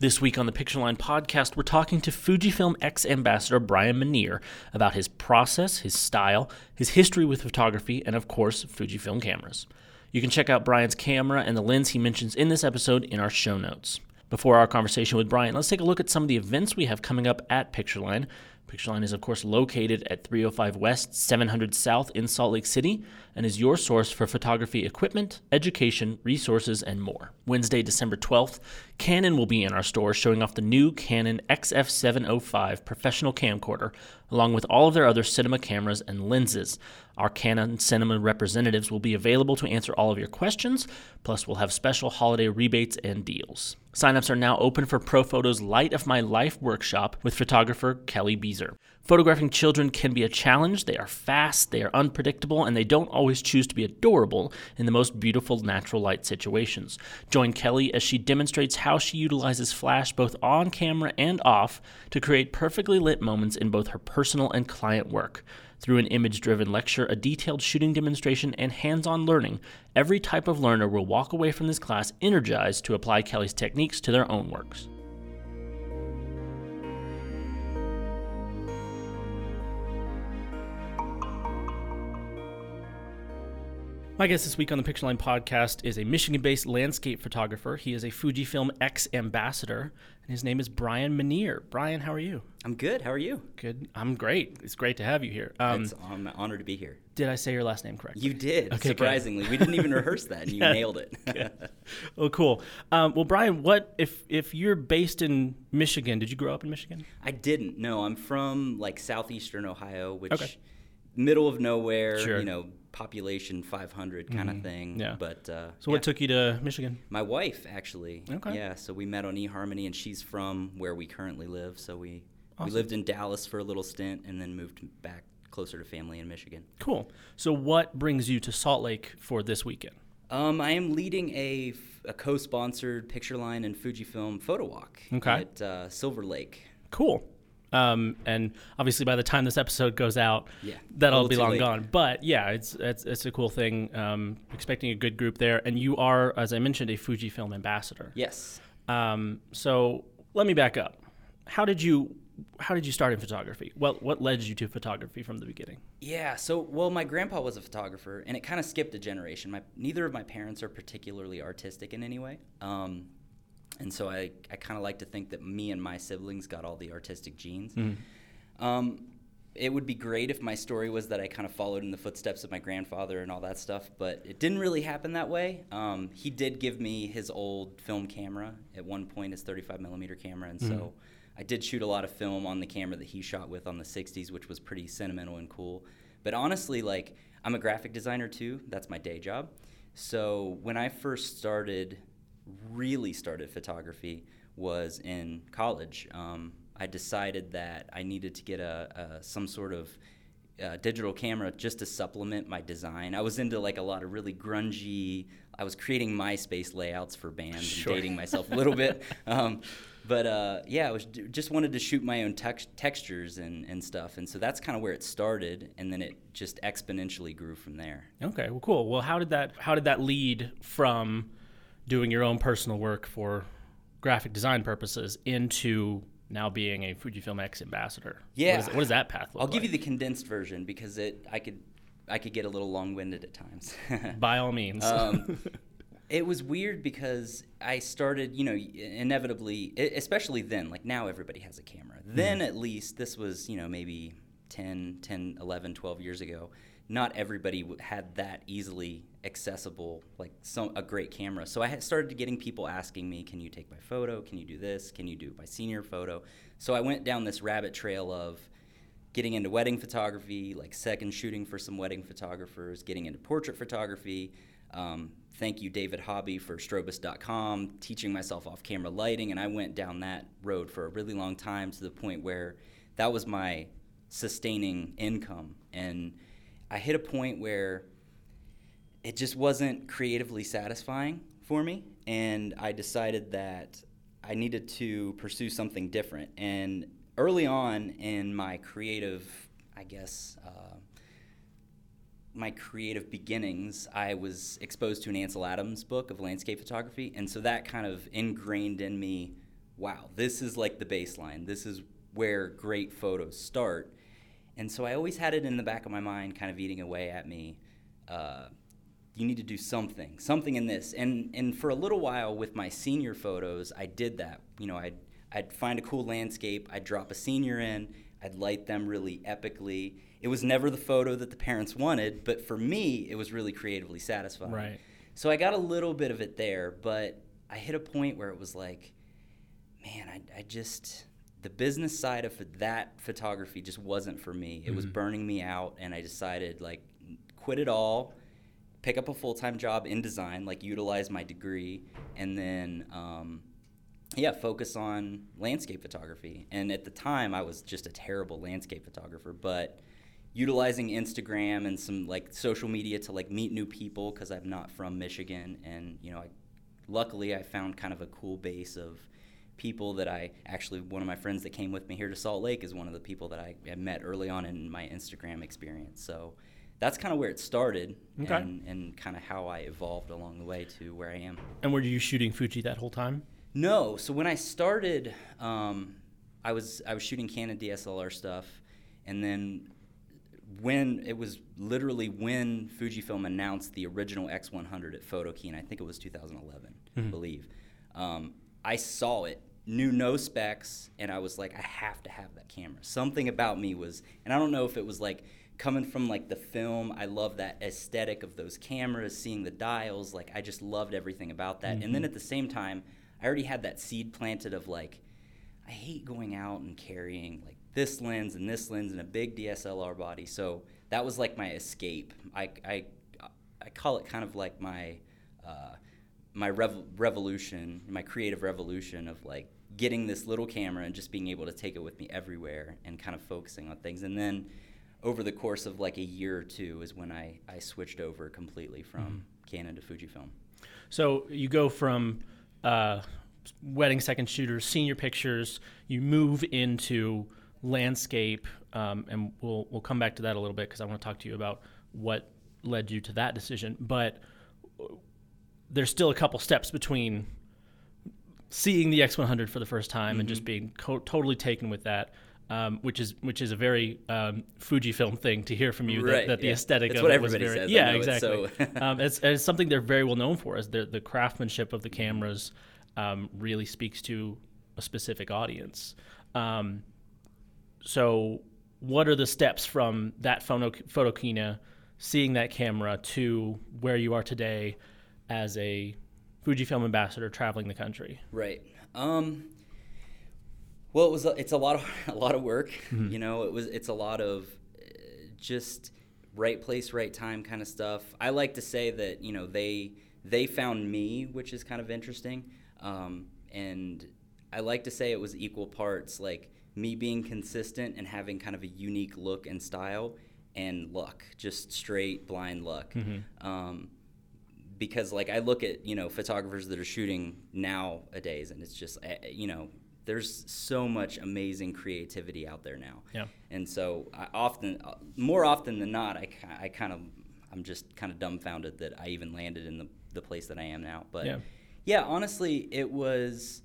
This week on the Pictureline podcast, we're talking to Fujifilm X ambassador Bryan Minear about his process, his style, his history with photography, and of course, Fujifilm cameras. You can check out Bryan's camera and the lens he mentions in this episode in our show notes. Before our conversation with Bryan, let's take a look at some of the events we have coming up at Pictureline. Pictureline is, of course, located at 305 West, 700 South in Salt Lake City, and is your source for photography equipment, education, resources, and more. Wednesday, December 12th, Canon will be in our store showing off the new Canon XF705 professional camcorder, along with all of their other cinema cameras and lenses. Our Canon Cinema representatives will be available to answer all of your questions, plus, we'll have special holiday rebates and deals. Signups are now open for Profoto's Light of My Life workshop with photographer Kelly Beezer. Photographing children can be a challenge. They are fast, they are unpredictable, and they don't always choose to be adorable in the most beautiful natural light situations. Join Kelly as she demonstrates how she utilizes flash both on camera and off to create perfectly lit moments in both her personal and client work. Through an image driven lecture, a detailed shooting demonstration, and hands on learning, every type of learner will walk away from this class energized to apply Kelly's techniques to their own works. My guest this week on the Pictureline podcast is a Michigan based landscape photographer. He is a Fujifilm X ambassador, and his name is Bryan Minear. Bryan, how are you? I'm good. How are you? Good. I'm great. It's great to have you here. Um, it's, I'm honored to be here. Did I say your last name correctly? You did. Okay, surprisingly, good. we didn't even rehearse that, and you yeah. nailed it. Oh, cool. Um, well, Bryan, what if if you're based in Michigan? Did you grow up in Michigan? I didn't. No, I'm from like southeastern Ohio, which okay. middle of nowhere. Sure. You know, population 500 kind mm-hmm. of thing. Yeah. But uh, so, what took you to Michigan? My wife, actually. Okay. Yeah. So we met on eHarmony, and she's from where we currently live. So we awesome. we lived in Dallas for a little stint, and then moved back closer to family in Michigan. Cool. So what brings you to Salt Lake for this weekend? Um, I am leading a, a co-sponsored pictureline and Fujifilm photo walk okay. at uh, Silver Lake. Cool. Um, and obviously, by the time this episode goes out, yeah, that'll be long late. gone. But yeah, it's it's it's a cool thing. Um, expecting a good group there, and you are, as I mentioned, a Fujifilm ambassador. Yes. Um, so let me back up. How did you how did you start in photography? What what led you to photography from the beginning? Yeah, so well, my grandpa was a photographer, and it kind of skipped a generation. My neither of my parents are particularly artistic in any way. Um, and so I, I kind of like to think that me and my siblings got all the artistic genes. Mm-hmm. Um, it would be great if my story was that I kind of followed in the footsteps of my grandfather and all that stuff, but it didn't really happen that way. Um, he did give me his old film camera at one point, his 35 millimeter camera, and mm-hmm. so I did shoot a lot of film on the camera that he shot with on the 60s, which was pretty sentimental and cool. But honestly, like I'm a graphic designer too. That's my day job. So when I first started really started photography was in college. Um, I decided that I needed to get a, a some sort of uh, digital camera just to supplement my design. I was into like a lot of really grungy. I was creating MySpace layouts for bands sure. and dating myself a little bit. Um, but uh, yeah, I was just wanted to shoot my own tex- textures and, and stuff, and so that's kind of where it started, and then it just exponentially grew from there. Okay, well, cool. Well, how did that how did that lead from doing your own personal work for graphic design purposes into now being a Fujifilm X ambassador. Yeah. What, is, what does that path look I'll like? give you the condensed version because it I could I could get a little long-winded at times. By all means. um, it was weird because I started, you know, inevitably, especially then, like now everybody has a camera. Then mm. at least, this was, you know, maybe 10, 10, 11, 12 years ago not everybody had that easily accessible like some a great camera. So i started getting people asking me can you take my photo? Can you do this? Can you do my senior photo? So i went down this rabbit trail of getting into wedding photography like second shooting for some wedding photographers getting into portrait photography. Um, thank you david hobby for strobist.com teaching myself off camera lighting. And i went down that road for a really long time to the point where that was my sustaining income. And I hit a point where it just wasn't creatively satisfying for me, and I decided that I needed to pursue something different. And early on in my creative, I guess, uh, my creative beginnings, I was exposed to an Ansel Adams book of landscape photography, and so that kind of ingrained in me wow, this is like the baseline. This is where great photos start. And so I always had it in the back of my mind, kind of eating away at me. Uh, you need to do something, something in this. And and for a little while with my senior photos, I did that. You know, I'd I'd find a cool landscape, I'd drop a senior in, I'd light them really epically. It was never the photo that the parents wanted, but for me, it was really creatively satisfying. Right. So I got a little bit of it there, but I hit a point where it was like, man, I, I just the business side of that photography just wasn't for me. It was Mhm. burning me out, and I decided like quit it all, pick up a full time job in design, like utilize my degree, and then um, yeah, focus on landscape photography. And at the time, I was just a terrible landscape photographer, but utilizing Instagram and some like social media to like meet new people because I'm not from Michigan, and you know, I, luckily I found kind of a cool base of people that I actually one of my friends that came with me here to Salt Lake is one of the people that I, I met early on in my Instagram experience. So that's kind of where it started Okay. and, and kind of how I evolved along the way to where I am. And were you shooting Fuji that whole time? No. So when I started, um, I was I was shooting Canon DSLR stuff, and then when it was literally when Fujifilm announced the original X100 at Photokina, I think it was 2011, I Mhm. believe. Um, I saw it, knew no specs, and I was like, I have to have that camera. Something about me was, and I don't know if it was like coming from like the film. I love that aesthetic of those cameras, seeing the dials. Like I just loved everything about that. And then Mhm. at the same time, I already had that seed planted of like, I hate going out and carrying like this lens and this lens and a big DSLR body. So that was like my escape. I, I, I call it kind of like my, uh, my rev- revolution, my creative revolution of like getting this little camera and just being able to take it with me everywhere and kind of focusing on things. And then over the course of like a year or two is when I, I switched over completely from Canon to Fujifilm. So you go from uh, wedding second shooters, senior pictures. You move into landscape, um, and we'll we'll come back to that a little bit because I want to talk to you about what led you to that decision. But uh, there's still a couple steps between seeing the X100 for the first time and just being co- totally taken with that. Um, which is which is a very um, Fujifilm thing to hear from you that, Right, that the yeah. aesthetic That's of what it was everybody very says, yeah it, exactly so- um, it's, it's something they're very well known for is the the craftsmanship of the cameras um, really speaks to a specific audience. Um, so, what are the steps from that photo photokina, seeing that camera, to where you are today as a Fujifilm ambassador traveling the country? Right. Well, it was a, it's a lot of a lot of work. You know, it was it's a lot of uh, just right place, right time kind of stuff. I like to say that you know they they found me, which is kind of interesting. Um, and I like to say it was equal parts like me being consistent and having kind of a unique look and style, and luck, just straight blind luck. Um, because like I look at you know photographers that are shooting nowadays, and it's just eh, you know there's so much amazing creativity out there now. Yeah. And so I often, uh, more often than not, I, I kind of, I'm just kind of dumbfounded that I even landed in the the place that I am now. But Yeah. yeah, honestly, it was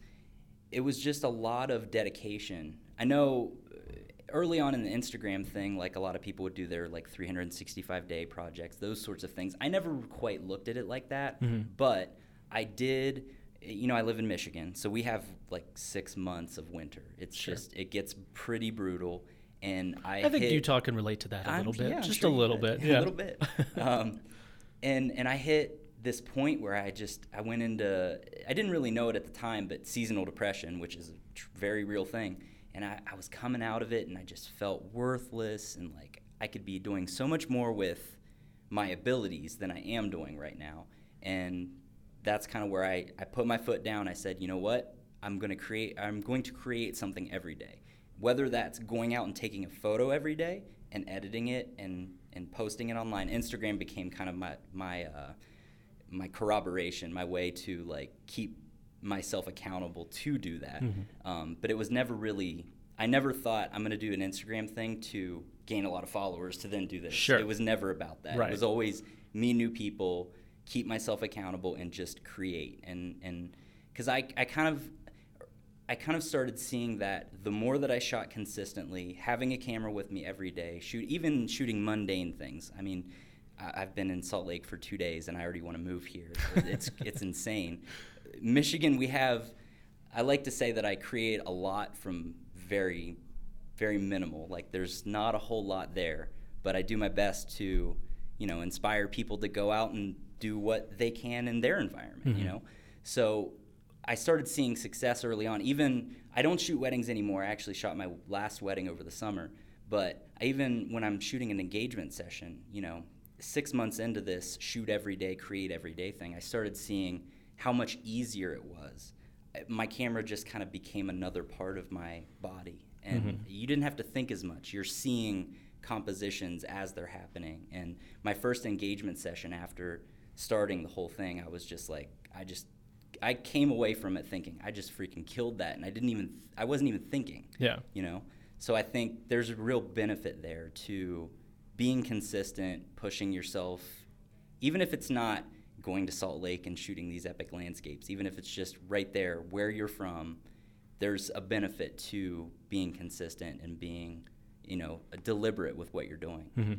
it was just a lot of dedication. I know uh, early on in the Instagram thing, like a lot of people would do their like 365 day projects, those sorts of things. I never quite looked at it like that, Mhm. but I did. You know, I live in Michigan, so we have like six months of winter. It's Sure. just it gets pretty brutal, and I. I think hit, Utah can relate to that a I'm- little bit, yeah, just sure a little bit, yeah, a little bit. um, and and I hit this point where I just I went into I didn't really know it at the time, but seasonal depression, which is a tr- very real thing, and I, I was coming out of it, and I just felt worthless, and like I could be doing so much more with my abilities than I am doing right now, and that's kind of where I, I put my foot down. I said, you know what? I'm going to create I'm going to create something every day. Whether that's going out and taking a photo every day and editing it and and posting it online. Instagram became kind of my my uh, my corroboration, my way to like keep myself accountable to do that. Mm-hmm. Um, but it was never really. I never thought I'm going to do an Instagram thing to gain a lot of followers to then do this. Sure. It was never about that. Right. It was always me new people, keep myself accountable, and just create. And and because I I kind of I kind of started seeing that the more that I shot consistently, having a camera with me every day, shoot even shooting mundane things. I mean, I- I've been in Salt Lake for two days and I already want to move here. It's it's insane. Michigan, we have. I like to say that I create a lot from very, very minimal. Like there's not a whole lot there, but I do my best to, you know, inspire people to go out and do what they can in their environment. You mm-hmm. know, so I started seeing success early on. Even I don't shoot weddings anymore. I actually shot my last wedding over the summer. But I even when I'm shooting an engagement session, you know, six months into this shoot every day, create every day thing, I started seeing how much easier it was. My camera just kind of became another part of my body, and mm-hmm. you didn't have to think as much. You're seeing compositions as they're happening. And my first engagement session after starting the whole thing, I was just like, I just I came away from it thinking I just freaking killed that, and I didn't even I wasn't even thinking. Yeah. You know, so I think there's a real benefit there to being consistent, pushing yourself, even if it's not going to Salt Lake and shooting these epic landscapes, even if it's just right there where you're from. There's a benefit to being consistent and being, you know, deliberate with what you're doing. Mm-hmm.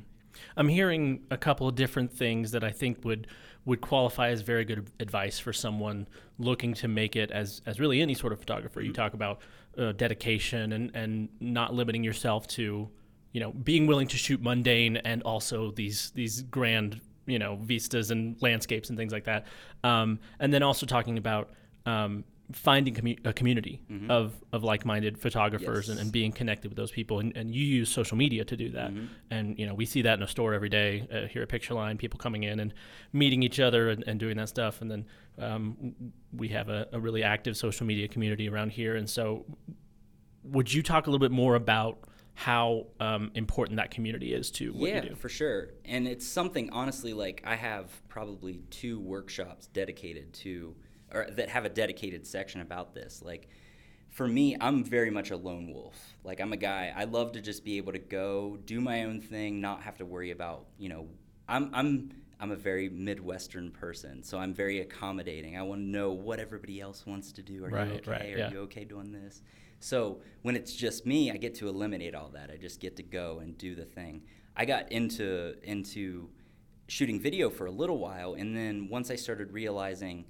I'm hearing a couple of different things that I think would would qualify as very good advice for someone looking to make it as as really any sort of photographer. You talk about uh, dedication and and not limiting yourself to you know being willing to shoot mundane and also these these grand you know vistas and landscapes and things like that. Um, and then also talking about um, finding commu- a community of, of like-minded photographers and, Yes. and being connected with those people. And, and you use social media to do that. And you know we see that in a store every day uh, here at pictureline people coming in and meeting each other and, and doing that stuff. And then um, we have a, a really active social media community around here. And so would you talk a little bit more about how um, important that community is to what yeah, you do? for sure. And it's something honestly like I have probably two workshops dedicated to or that have a dedicated section about this. Like for me, I'm very much a lone wolf. Like I'm a guy I love to just be able to go do my own thing, not have to worry about, you know, I'm I'm I'm a very Midwestern person, so I'm very accommodating. I want to know what everybody else wants to do. Are Right, you okay? right, Are you okay doing this? So when it's just me, I get to eliminate all that. I just get to go and do the thing. I got into into shooting video for a little while, and then once I started realizing,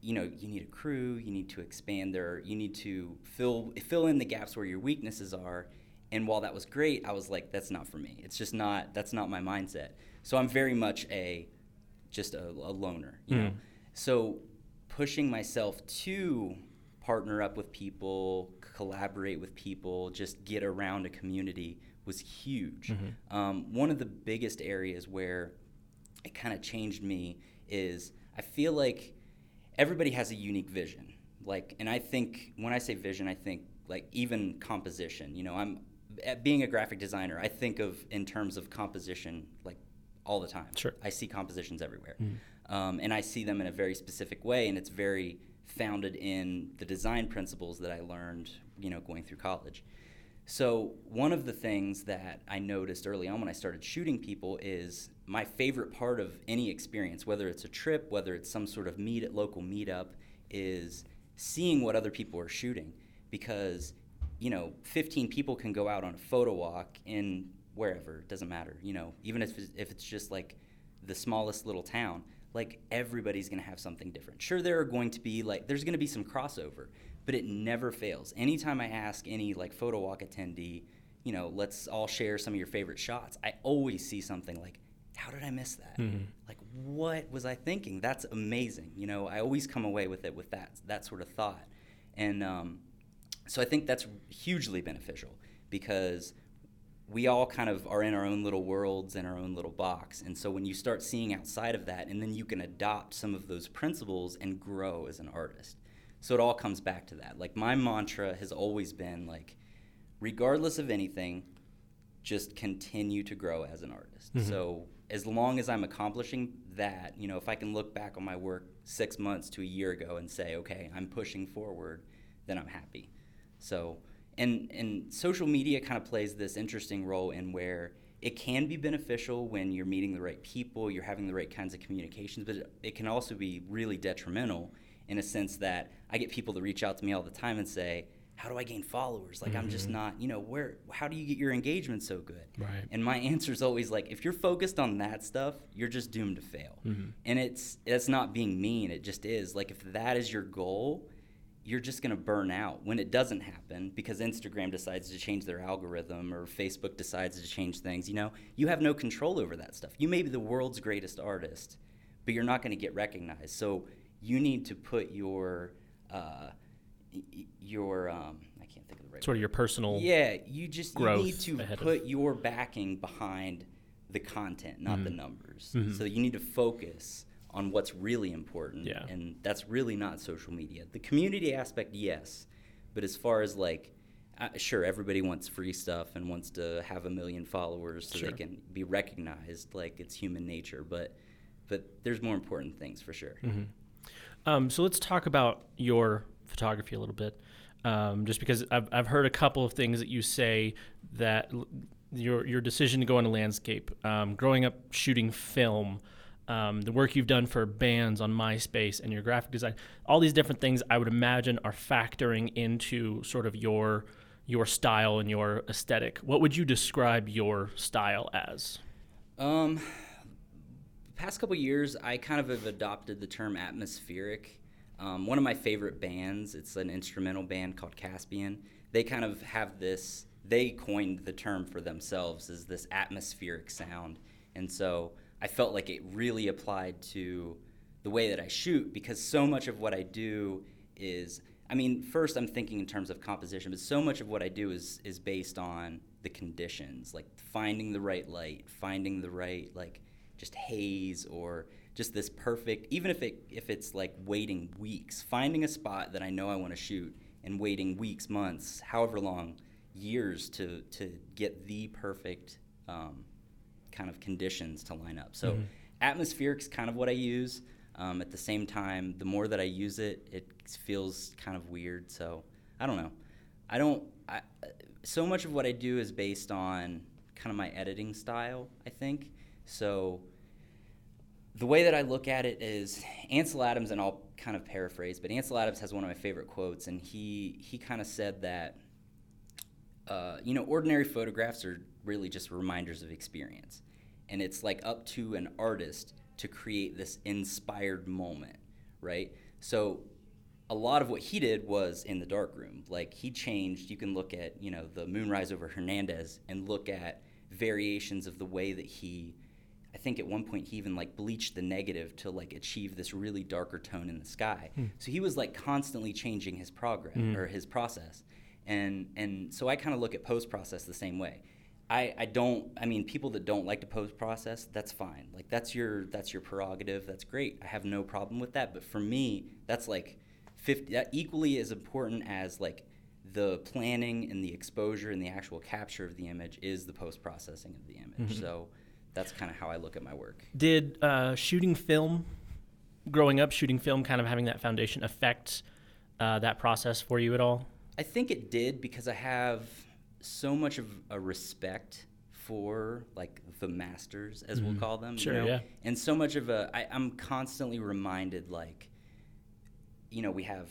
you know, you need a crew, you need to expand there, you need to fill fill in the gaps where your weaknesses are. And while that was great, I was like, that's not for me. It's just not. That's not my mindset. So I'm very much a just a, a loner, you know. Mm. So pushing myself to partner up with people, collaborate with people, just get around a community was huge. Um, one of the biggest areas where it kind of changed me is I feel like everybody has a unique vision. Like, and I think when I say vision, I think like even composition. You know, I'm at being a graphic designer. I think of in terms of composition like all the time. Sure. I see compositions everywhere, um, and I see them in a very specific way, and it's very founded in the design principles that I learned. You know, going through college. So one of the things that I noticed early on when I started shooting people is my favorite part of any experience, whether it's a trip, whether it's some sort of meet at local meetup, is seeing what other people are shooting. Because, you know, 15 people can go out on a photo walk in wherever, it doesn't matter. You know, even if it's, if it's just like the smallest little town, like everybody's going to have something different. Sure, there are going to be like, there's going to be some crossover, but it never fails. Anytime I ask any like photo walk attendee, you know, let's all share some of your favorite shots, I always see something like, how did I miss that? Like, what was I thinking? That's amazing. You know, I always come away with it with that that sort of thought, and um, so I think that's hugely beneficial because we all kind of are in our own little worlds in our own little box. And so when you start seeing outside of that, and then you can adopt some of those principles and grow as an artist. So it all comes back to that. Like my mantra has always been like, regardless of anything, just continue to grow as an artist. So as long as I'm accomplishing that, you know, if I can look back on my work six months to a year ago and say, okay, I'm pushing forward, then I'm happy. So, and and social media kind of plays this interesting role in where it can be beneficial when you're meeting the right people, you're having the right kinds of communications, but it, it can also be really detrimental in a sense that I get people to reach out to me all the time and say, how do I gain followers? Like I'm just not, you know, where how do you get your engagement so good? Right. And my answer is always like if you're focused on that stuff, you're just doomed to fail. And it's that's not being mean, it just is. Like if that is your goal, you're just going to burn out when it doesn't happen because Instagram decides to change their algorithm or Facebook decides to change things. You know, you have no control over that stuff. You may be the world's greatest artist, but you're not going to get recognized. So you need to put your uh, your um, I can't think of the right Sort of your personal. yeah, you just you need to ahead of- put your backing behind the content, not Mm-hmm. the numbers. So you need to focus on what's really important, Yeah. and that's really not social media. The community aspect, yes, but as far as like, uh, sure, everybody wants free stuff and wants to have a million followers so Sure. they can be recognized. Like it's human nature, but but there's more important things for sure. Mm-hmm. Um, so let's talk about your photography a little bit, um, just because I've, I've heard a couple of things that you say that your your decision to go into landscape, um, growing up shooting film, um, the work you've done for bands on MySpace, and your graphic design, all these different things I would imagine are factoring into sort of your your style and your aesthetic. What would you describe your style as? Um, past couple years, I kind of have adopted the term atmospheric. Um, one of my favorite bands, it's an instrumental band called Caspian. They kind of have this. They coined the term for themselves as this atmospheric sound, and so I felt like it really applied to the way that I shoot because so much of what I do is. I mean, first I'm thinking in terms of composition, but so much of what I do is is based on the conditions, like finding the right light, finding the right like just haze or just this perfect even if it if it's like waiting weeks finding a spot that i know i want to shoot and waiting weeks months however long years to to get the perfect um, kind of conditions to line up. So atmospheric is kind of what i use um, at the same time the more that i use it it feels kind of weird. So i don't know. I don't I, so much of what i do is based on kind of my editing style i think. So the way that I look at it is Ansel Adams, and I'll kind of paraphrase, but Ansel Adams has one of my favorite quotes, and he he kind of said that, uh, you know, ordinary photographs are really just reminders of experience, and it's like up to an artist to create this inspired moment, right? So a lot of what he did was in the dark room. Like he changed. You can look at you know the moonrise over Hernandez and look at variations of the way that he. I think at one point he even like bleached the negative to like achieve this really darker tone in the sky. Hmm. So he was like constantly changing his progress hmm. or his process, and and so I kind of look at post process the same way. I, I don't I mean people that don't like to post process that's fine. Like that's your that's your prerogative. That's great. I have no problem with that. But for me that's like 50 that equally as important as like the planning and the exposure and the actual capture of the image is the post processing of the image. Mm-hmm. So that's kind of how I look at my work Did uh, shooting film, growing up shooting film, kind of having that foundation affect uh, that process for you at all? I think it did because I have so much of a respect for like the masters, as we'll call them. you Sure, know? yeah. And so much of a, I, I'm constantly reminded, like, you know, we have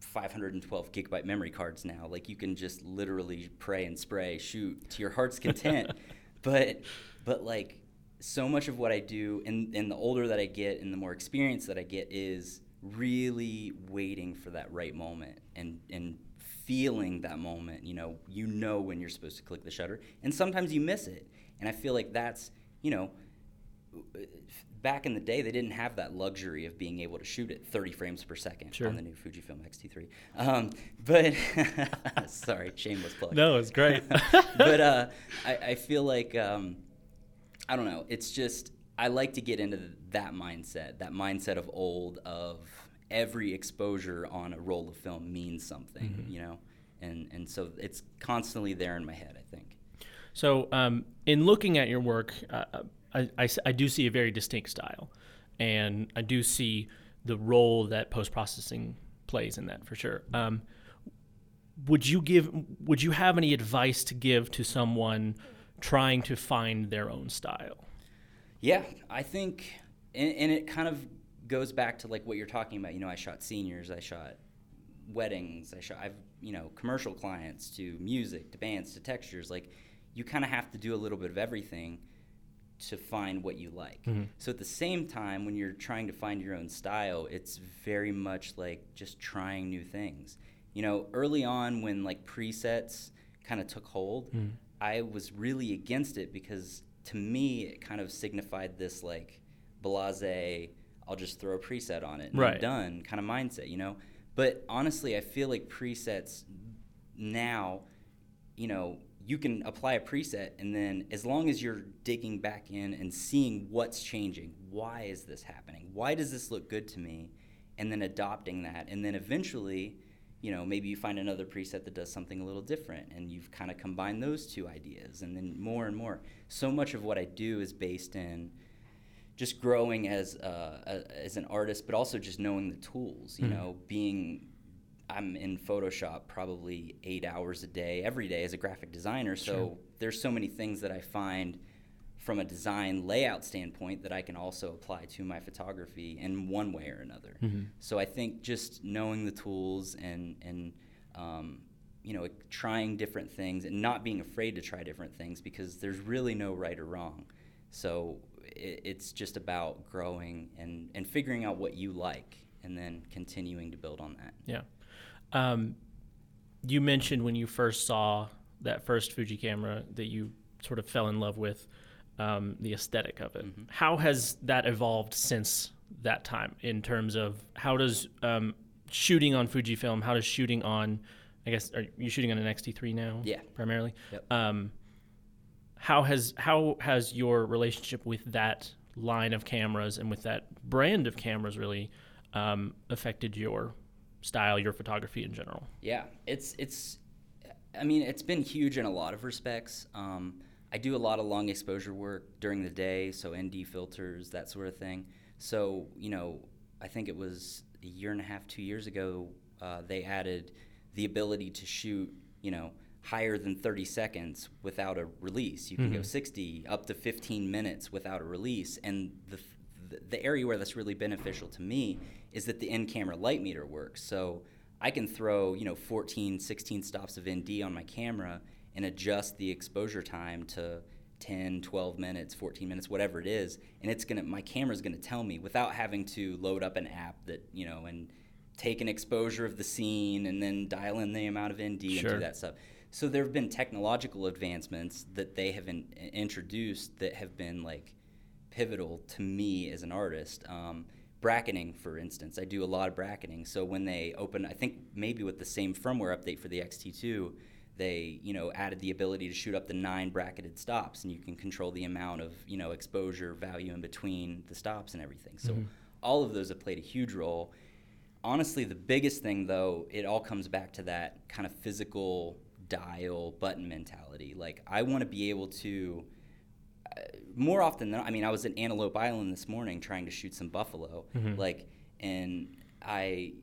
512 gigabyte memory cards now. Like, you can just literally pray and spray, shoot to your heart's content. but, but like, so much of what I do, and, and the older that I get and the more experience that I get, is really waiting for that right moment and, and feeling that moment. You know, you know when you're supposed to click the shutter, and sometimes you miss it. And I feel like that's, you know, back in the day, they didn't have that luxury of being able to shoot at 30 frames per second Sure. on the new Fujifilm X-T3. Um, but sorry, shameless plug. No, it's great. but uh, I, I feel like um, I don't know. It's just I like to get into that mindset, that mindset of old, of every exposure on a roll of film means something, you know, and and so it's constantly there in my head. I think. So, um, in looking at your work, uh, I, I s- I do see a very distinct style, and I do see the role that post processing plays in that for sure. Um, would you give? Would you have any advice to give to someone trying to find their own style? Yeah, I think, and, and it kind of goes back to like what you're talking about. You know, I shot seniors, I shot weddings, I shot I've you know commercial clients to music to bands to textures. Like you kind of have to do a little bit of everything to find what you like. Mhm. So at the same time, when you're trying to find your own style, it's very much like just trying new things. You know, early on when like presets kind of took hold, Mhm. I was really against it because to me it kind of signified this like blase, I'll just throw a preset on it and Right. I'm done kind of mindset, you know. But honestly, I feel like presets now, you know, you can apply a preset and then as long as you're digging back in and seeing what's changing, why is this happening? Why does this look good to me? And then adopting that and then eventually, you know, maybe you find another preset that does something a little different and you've kind of combined those two ideas and then more and more. So much of what I do is based in just growing as uh, a, as an artist, but also just knowing the tools. You Mhm. know, being I'm in Photoshop probably eight hours a day, every day as a graphic designer. So Sure. there's so many things that I find from a design layout standpoint that I can also apply to my photography in one way or another. Mhm. So I think just knowing the tools and and um, you know trying different things and not being afraid to try different things because there's really no right or wrong. So it, it's just about growing and and figuring out what you like and then continuing to build on that. Yeah. Um, you mentioned when you first saw that first Fuji camera that you sort of fell in love with um, the aesthetic of it. Mhm. How has that evolved since that time in terms of how does um, shooting on Fujifilm, how does shooting on, I guess, are you shooting on an X-T3 now? Yeah. Primarily? Yep. Um, how has how has your relationship with that line of cameras and with that brand of cameras really um, affected your style, your photography in general? Yeah, it's it's. I mean, it's been huge in a lot of respects. Um, I do a lot of long exposure work during the day, so ND filters, that sort of thing. So you know, I think it was a year and a half, two years ago, uh, they added the ability to shoot, you know, higher than 30 seconds without a release. You can go Mhm. 60 up to 15 minutes without a release, and the the- the area where that's really beneficial to me is that the in-camera light meter works. So I can throw, you know, 14, 16 stops of ND on my camera and adjust the exposure time to 10, 12 minutes, 14 minutes, whatever it is, and it's going to my camera's going to tell me without having to load up an app that, you know, and take an exposure of the scene and then dial in the amount of ND and do that stuff. So there have been technological advancements that they have in, introduced that have been like pivotal to me as an artist. Um, bracketing, for instance, I do a lot of bracketing. So when they open, I think maybe with the same firmware update for the XT2, they you know added the ability to shoot up the nine bracketed stops, and you can control the amount of you know exposure value in between the stops and everything. So Mhm. all of those have played a huge role. Honestly, the biggest thing though, it all comes back to that kind of physical dial button mentality. Like I want to be able to uh, more often than I mean, I was at Antelope Island this morning trying to shoot some buffalo, Mhm. like, and I,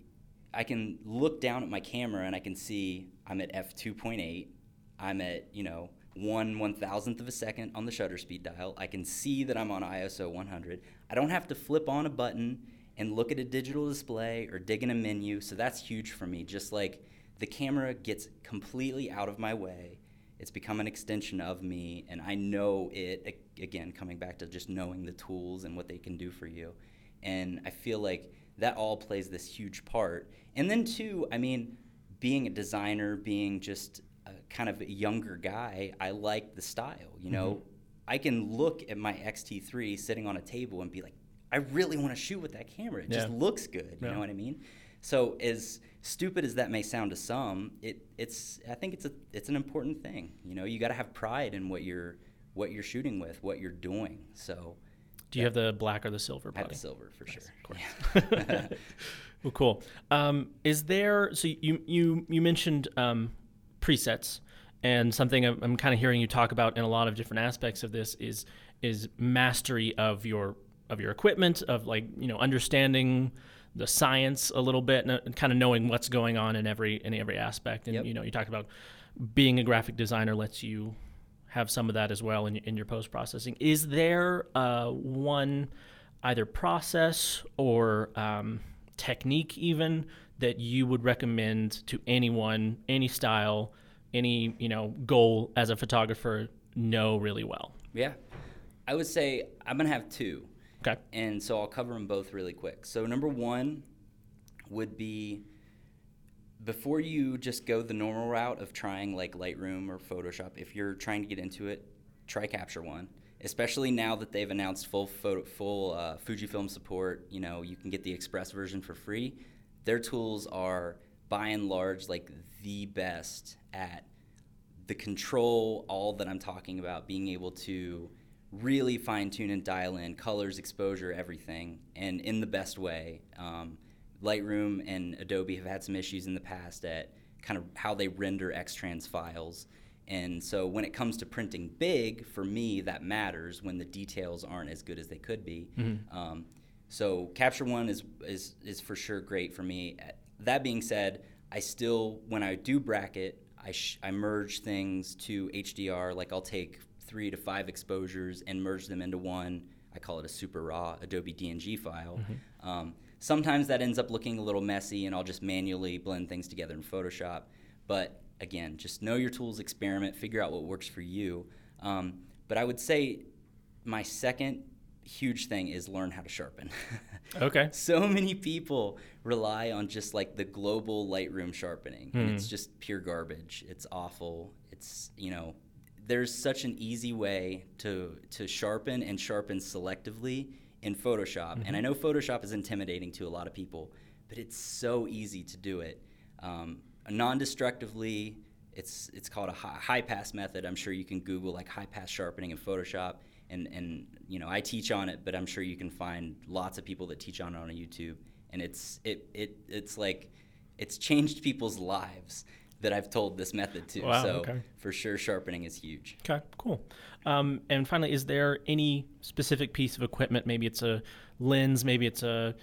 I can look down at my camera and I can see I'm at f two point eight, I'm at you know one one thousandth of a second on the shutter speed dial. I can see that I'm on ISO 100. I don't have to flip on a button and look at a digital display or dig in a menu. So that's huge for me. Just like the camera gets completely out of my way. It's become an extension of me, and I know it again. Coming back to just knowing the tools and what they can do for you, and I feel like that all plays this huge part. And then too, I mean, being a designer, being just a kind of a younger guy, I like the style. You know, mm-hmm. I can look at my XT3 sitting on a table and be like, I really want to shoot with that camera. It just looks good. You Yeah. know what I mean? So as stupid as that may sound to some, it it's I think it's a it's an important thing. You know, you got to have pride in what you're what you're shooting with, what you're doing. So Do you have the black or the silver I have the silver for sure. of course. Well, cool. Um, is there? So you you you mentioned um, presets, and something I'm, I'm kind of hearing you talk about in a lot of different aspects of this is is mastery of your of your equipment, of like you know understanding the science a little bit, and, kind of knowing what's going on in every in every aspect. And Yep. you know, you talked about being a graphic designer lets you have some of that as well in, in your post processing. Is there uh, one either process or um, technique, even that you would recommend to anyone, any style, any you know goal as a photographer know really well? Yeah. I would say I'm going to have two. Okay. And so I'll cover them both really quick. So, number one would be before you just go the normal route of trying like Lightroom or Photoshop, if you're trying to get into it, try Capture One. Especially now that they've announced full photo, full uh, Fujifilm support, you know you can get the Express version for free. Their tools are by and large like the best at the control, all that I'm talking about, being able to really fine tune and dial in colors, exposure, everything, and in the best way. Um, Lightroom and Adobe have had some issues in the past at kind of how they render Xtrans files. And so when it comes to printing big, for me, that matters when the details aren't as good as they could be. Mm-hmm. Um, so Capture One is, is, is for sure great for me. That being said, I still, when I do bracket, I, sh- I merge things to HDR. Like I'll take three to five exposures and merge them into one. I call it a super raw Adobe DNG file. Mm-hmm. Um, sometimes that ends up looking a little messy, and I'll just manually blend things together in Photoshop. But again, just know your tools, experiment, figure out what works for you. Um, but I would say my second huge thing is learn how to sharpen. okay. So many people rely on just like the global Lightroom sharpening. And it's just pure garbage. It's awful. It's, you know, there's such an easy way to to sharpen and sharpen selectively in Photoshop. Mm-hmm. And I know Photoshop is intimidating to a lot of people, but it's so easy to do it. Um, non-destructively, it's it's called a high, high, pass method. I'm sure you can Google like high pass sharpening in Photoshop, and and you know I teach on it, but I'm sure you can find lots of people that teach on it on YouTube, and it's it it it's like it's changed people's lives that I've told this method to. Wow, so okay. for sure, sharpening is huge. Okay, cool. Um, and finally, is there any specific piece of equipment? Maybe it's a lens, maybe it's a,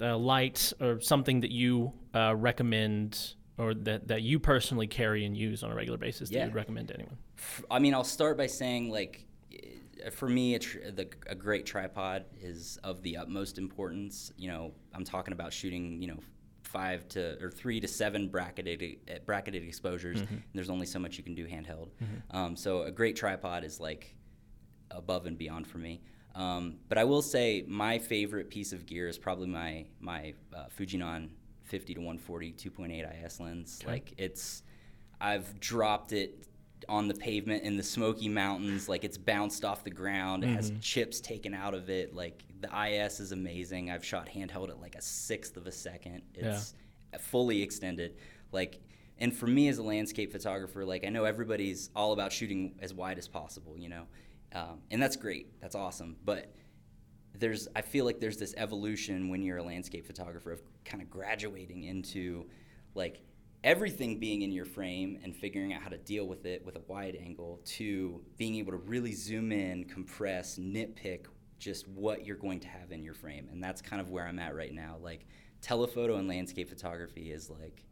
a light, or something that you uh, recommend or that, that you personally carry and use on a regular basis that you'd recommend to anyone? I mean, I'll start by saying like for me, a, tr- the, a, great tripod is of the utmost importance. You know, I'm talking about shooting, you know, five to or three to seven bracketed bracketed exposures. Mm-hmm. there's only so much you can do handheld. Mm-hmm. Um, so a great tripod is like above and beyond for me. Um, but I will say my favorite piece of gear is probably my my uh, Fujinon 50 to 140 2.8 IS lens. Okay. Like it's I've dropped it on the pavement in the Smoky Mountains. Like it's bounced off the ground. It mm-hmm. has chips taken out of it. Like the IS is amazing. I've shot handheld at like a sixth of a second. It's yeah. fully extended. Like, and for me as a landscape photographer, like I know everybody's all about shooting as wide as possible, you know, um, and that's great. That's awesome. But there's, I feel like there's this evolution when you're a landscape photographer of kind of graduating into like everything being in your frame and figuring out how to deal with it with a wide angle to being able to really zoom in, compress, nitpick just what you're going to have in your frame. And that's kind of where I'm at right now. Like telephoto and landscape photography is like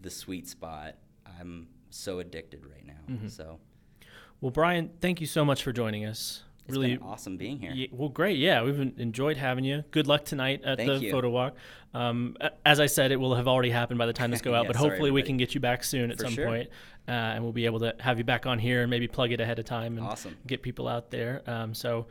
the sweet spot. I'm so addicted right now. Mm-hmm. So well, Bryan, thank you so much for joining us. It's really awesome being here. Yeah, well, great. Yeah, we've enjoyed having you. Good luck tonight at Thank the you. photo walk. Um, as I said, it will have already happened by the time this go out, yeah, but hopefully everybody. we can get you back soon at For some sure. point, uh, and we'll be able to have you back on here and maybe plug it ahead of time and Awesome. get people out there. Um, so,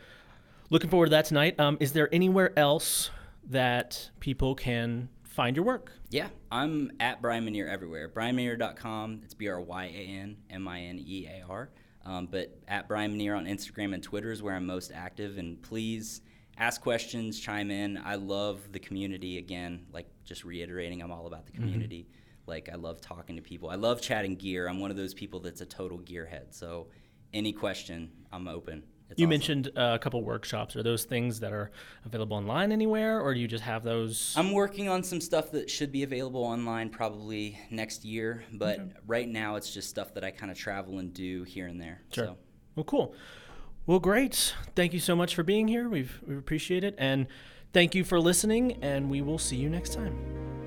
looking forward to that tonight. Um, is there anywhere else that people can find your work? Yeah, I'm at Bryan Minear everywhere. BryanMinear.com. It's B R Y A N M I N E A R. Um, but at Bryan Minear on Instagram and Twitter is where I'm most active. And please ask questions, chime in. I love the community. Again, like just reiterating, I'm all about the mm-hmm. community. Mm-hmm. Like I love talking to people. I love chatting gear. I'm one of those people that's a total gearhead. So any question, I'm open. It's you awesome. mentioned uh, a couple workshops. Are those things that are available online anywhere, or do you just have those? I'm working on some stuff that should be available online probably next year, but okay. right now it's just stuff that I kind of travel and do here and there. Sure. So. Well, cool. Well, great. Thank you so much for being here. We've we appreciate it, and thank you for listening. And we will see you next time.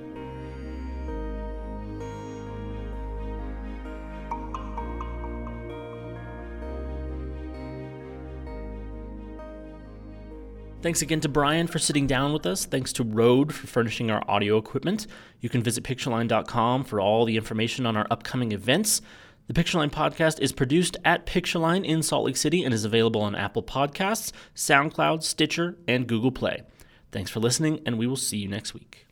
Thanks again to Bryan for sitting down with us. Thanks to Rode for furnishing our audio equipment. You can visit pictureline.com for all the information on our upcoming events. The Pictureline podcast is produced at Pictureline in Salt Lake City and is available on Apple Podcasts, SoundCloud, Stitcher, and Google Play. Thanks for listening, and we will see you next week.